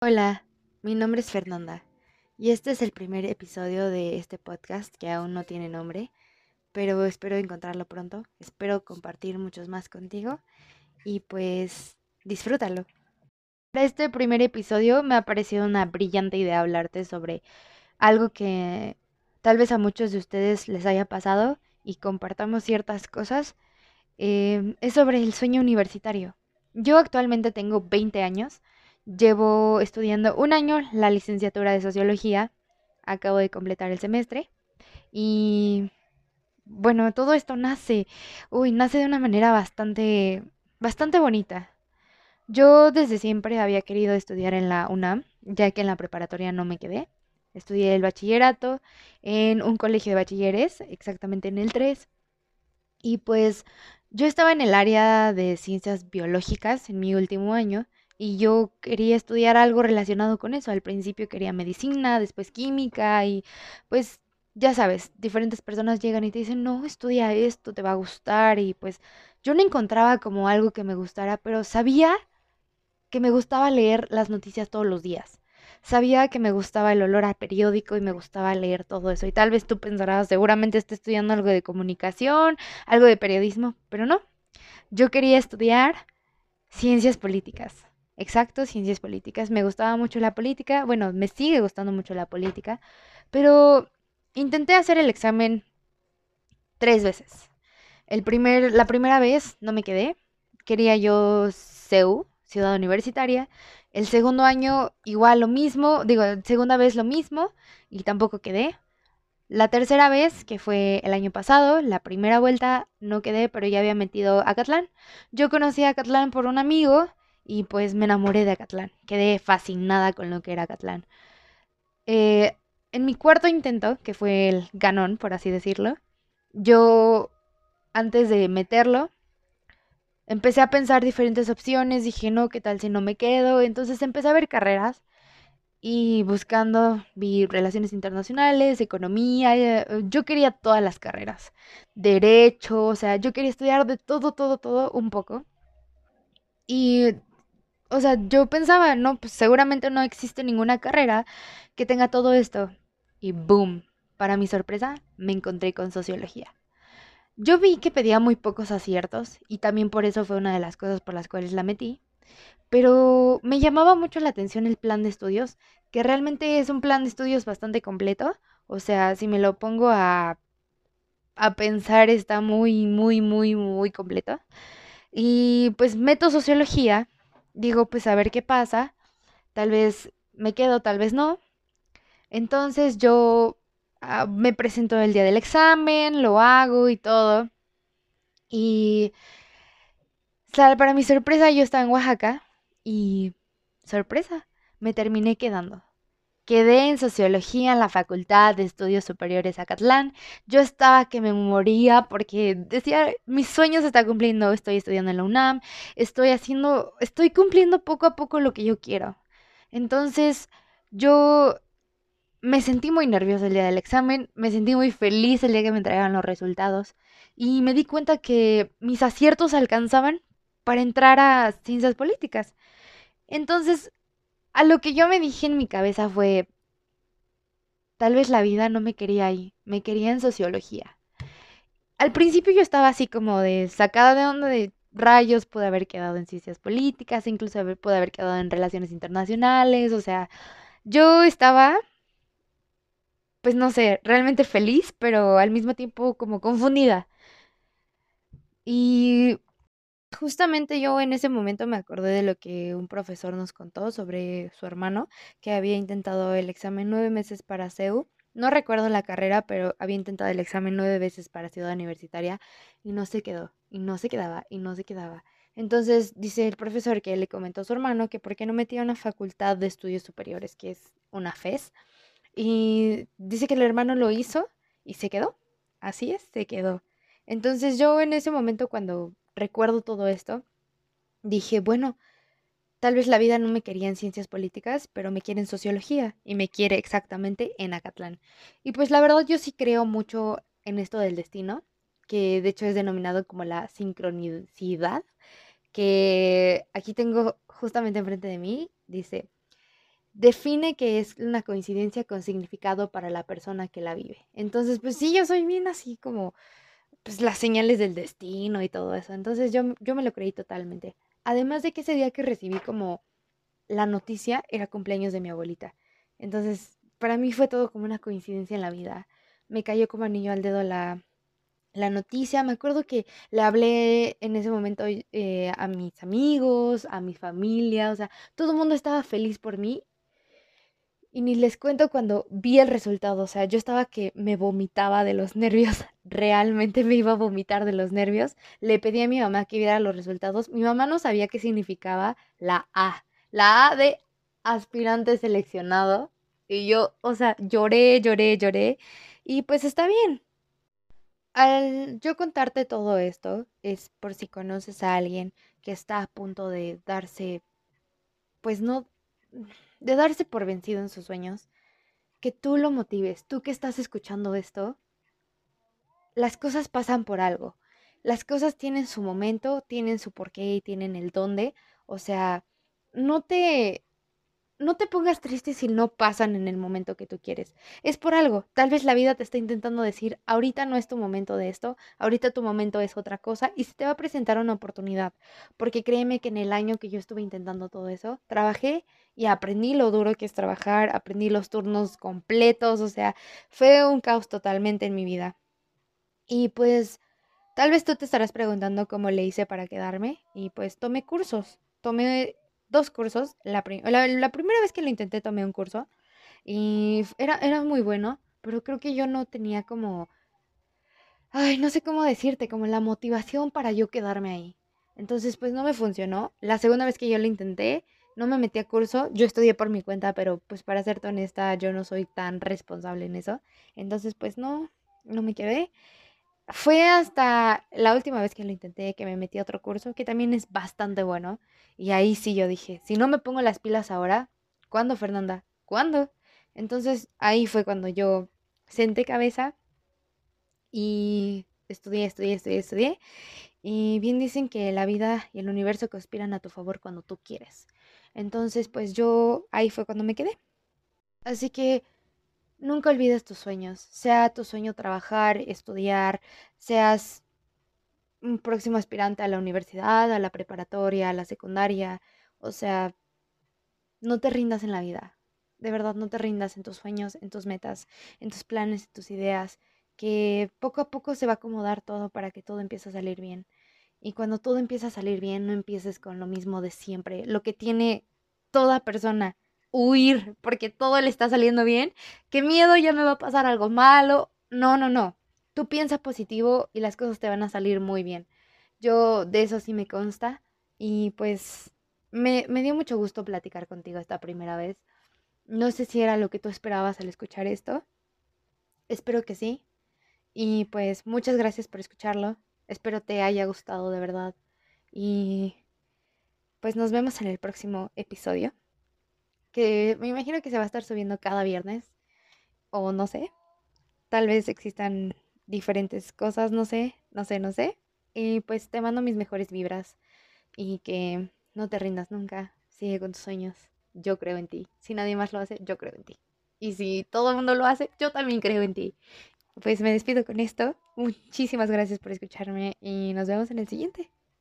Hola, mi nombre es Fernanda y este es el primer episodio de este podcast que aún no tiene nombre, pero espero encontrarlo pronto, espero compartir muchos más contigo y pues disfrútalo. Para este primer episodio me ha parecido una brillante idea hablarte sobre algo que tal vez a muchos de ustedes les haya pasado y compartamos ciertas cosas. Eh, es sobre el sueño universitario. Yo actualmente tengo 20 años Llevo estudiando un año la licenciatura de sociología. Acabo de completar el semestre. Y bueno, todo esto nace, uy, nace de una manera bastante, bastante bonita. Yo desde siempre había querido estudiar en la UNAM, ya que en la preparatoria no me quedé. Estudié el bachillerato en un colegio de bachilleres, exactamente en el 3. Y pues yo estaba en el área de ciencias biológicas en mi último año y yo quería estudiar algo relacionado con eso. Al principio quería medicina, después química y pues ya sabes, diferentes personas llegan y te dicen, no, estudia esto, te va a gustar y pues yo no encontraba como algo que me gustara, pero sabía que me gustaba leer las noticias todos los días. Sabía que me gustaba el olor al periódico y me gustaba leer todo eso. Y tal vez tú pensarás, seguramente estoy estudiando algo de comunicación, algo de periodismo, pero no. Yo quería estudiar ciencias políticas. Exacto, ciencias políticas. Me gustaba mucho la política, bueno, me sigue gustando mucho la política, pero intenté hacer el examen tres veces. El primer, la primera vez no me quedé, quería yo CEU, Ciudad Universitaria. El segundo año igual lo mismo, digo, segunda vez lo mismo y tampoco quedé. La tercera vez, que fue el año pasado, la primera vuelta no quedé, pero ya había metido a Catlán. Yo conocí a Catlán por un amigo y pues me enamoré de Acatlán. Quedé fascinada con lo que era Acatlán. Eh, en mi cuarto intento, que fue el ganón, por así decirlo, yo, antes de meterlo, empecé a pensar diferentes opciones. Dije, no, ¿qué tal si no me quedo? Entonces empecé a ver carreras y buscando, vi relaciones internacionales, economía, eh, yo quería todas las carreras, derecho, o sea, yo quería estudiar de todo, todo, todo un poco. Y o sea, yo pensaba, no, pues seguramente no existe ninguna carrera que tenga todo esto. Y boom, para mi sorpresa, me encontré con sociología. Yo vi que pedía muy pocos aciertos y también por eso fue una de las cosas por las cuales la metí. Pero me llamaba mucho la atención el plan de estudios, que realmente es un plan de estudios bastante completo. O sea, si me lo pongo a, a pensar, está muy, muy, muy, muy completo. Y pues meto sociología digo, pues a ver qué pasa, tal vez me quedo, tal vez no. Entonces yo ah, me presento el día del examen, lo hago y todo. Y para mi sorpresa yo estaba en Oaxaca y sorpresa, me terminé quedando. Quedé en sociología en la Facultad de Estudios Superiores Acatlán. Yo estaba que me moría porque decía, mis sueños se están cumpliendo, estoy estudiando en la UNAM, estoy haciendo, estoy cumpliendo poco a poco lo que yo quiero. Entonces, yo me sentí muy nerviosa el día del examen, me sentí muy feliz el día que me entregaron los resultados y me di cuenta que mis aciertos alcanzaban para entrar a ciencias políticas. Entonces, a lo que yo me dije en mi cabeza fue, tal vez la vida no me quería ahí, me quería en sociología. Al principio yo estaba así como de sacada de onda de rayos, pude haber quedado en ciencias políticas, incluso pude haber quedado en relaciones internacionales, o sea, yo estaba, pues no sé, realmente feliz, pero al mismo tiempo como confundida. Y Justamente yo en ese momento me acordé de lo que un profesor nos contó sobre su hermano, que había intentado el examen nueve meses para CEU. No recuerdo la carrera, pero había intentado el examen nueve veces para Ciudad Universitaria y no se quedó, y no se quedaba, y no se quedaba. Entonces dice el profesor que le comentó a su hermano que por qué no metía una facultad de estudios superiores, que es una FES. Y dice que el hermano lo hizo y se quedó. Así es, se quedó. Entonces yo en ese momento cuando recuerdo todo esto, dije, bueno, tal vez la vida no me quería en ciencias políticas, pero me quiere en sociología y me quiere exactamente en Acatlán. Y pues la verdad yo sí creo mucho en esto del destino, que de hecho es denominado como la sincronicidad, que aquí tengo justamente enfrente de mí, dice, define que es una coincidencia con significado para la persona que la vive. Entonces, pues sí, yo soy bien así como pues las señales del destino y todo eso. Entonces yo, yo me lo creí totalmente. Además de que ese día que recibí como la noticia era cumpleaños de mi abuelita. Entonces, para mí fue todo como una coincidencia en la vida. Me cayó como anillo al dedo la, la noticia. Me acuerdo que le hablé en ese momento eh, a mis amigos, a mi familia, o sea, todo el mundo estaba feliz por mí y ni les cuento cuando vi el resultado, o sea, yo estaba que me vomitaba de los nervios, realmente me iba a vomitar de los nervios. Le pedí a mi mamá que viera los resultados. Mi mamá no sabía qué significaba la A, la A de aspirante seleccionado. Y yo, o sea, lloré, lloré, lloré. Y pues está bien. Al yo contarte todo esto, es por si conoces a alguien que está a punto de darse, pues no de darse por vencido en sus sueños, que tú lo motives, tú que estás escuchando esto, las cosas pasan por algo. Las cosas tienen su momento, tienen su porqué y tienen el dónde. O sea, no te no te pongas triste si no pasan en el momento que tú quieres. Es por algo. Tal vez la vida te está intentando decir, ahorita no es tu momento de esto, ahorita tu momento es otra cosa y se te va a presentar una oportunidad. Porque créeme que en el año que yo estuve intentando todo eso, trabajé y aprendí lo duro que es trabajar, aprendí los turnos completos, o sea, fue un caos totalmente en mi vida. Y pues, tal vez tú te estarás preguntando cómo le hice para quedarme y pues tomé cursos, tomé dos cursos. La, la, primera vez que lo intenté tomé un curso y era, era muy bueno, pero creo que yo no tenía como, ay, no sé cómo decirte, como la motivación para yo quedarme ahí. Entonces, pues no me funcionó. La segunda vez que yo lo intenté, no me metí a curso. Yo estudié por mi cuenta, pero pues para serte honesta, yo no soy tan responsable en eso. Entonces, pues no, no me quedé. Fue hasta la última vez que lo intenté que me metí a otro curso, que también es bastante bueno. Y ahí sí yo dije, si no me pongo las pilas ahora, ¿cuándo, Fernanda? ¿Cuándo? Entonces ahí fue cuando yo senté cabeza y estudié, estudié, estudié, estudié. Y bien dicen que la vida y el universo conspiran a tu favor cuando tú quieres. Entonces, pues yo ahí fue cuando me quedé. Así que nunca olvides tus sueños. Sea tu sueño trabajar, estudiar, seas un próximo aspirante a la universidad, a la preparatoria, a la secundaria. O sea, no te rindas en la vida. De verdad, no te rindas en tus sueños, en tus metas, en tus planes, en tus ideas, que poco a poco se va a acomodar todo para que todo empiece a salir bien. Y cuando todo empieza a salir bien, no empieces con lo mismo de siempre. Lo que tiene toda persona, huir, porque todo le está saliendo bien. Qué miedo, ya me va a pasar algo malo. No, no, no. Tú piensa positivo y las cosas te van a salir muy bien. Yo de eso sí me consta y pues me, me dio mucho gusto platicar contigo esta primera vez. No sé si era lo que tú esperabas al escuchar esto. Espero que sí. Y pues muchas gracias por escucharlo. Espero te haya gustado de verdad. Y pues nos vemos en el próximo episodio. Me imagino que se va a estar subiendo cada viernes. O no sé. Tal vez existan diferentes cosas, no sé, no sé, no sé. Y pues te mando mis mejores vibras y que no te rindas nunca, sigue con tus sueños. Yo creo en ti. Si nadie más lo hace, yo creo en ti. Y si todo el mundo lo hace, yo también creo en ti. Pues me despido con esto. Muchísimas gracias por escucharme y nos vemos en el siguiente.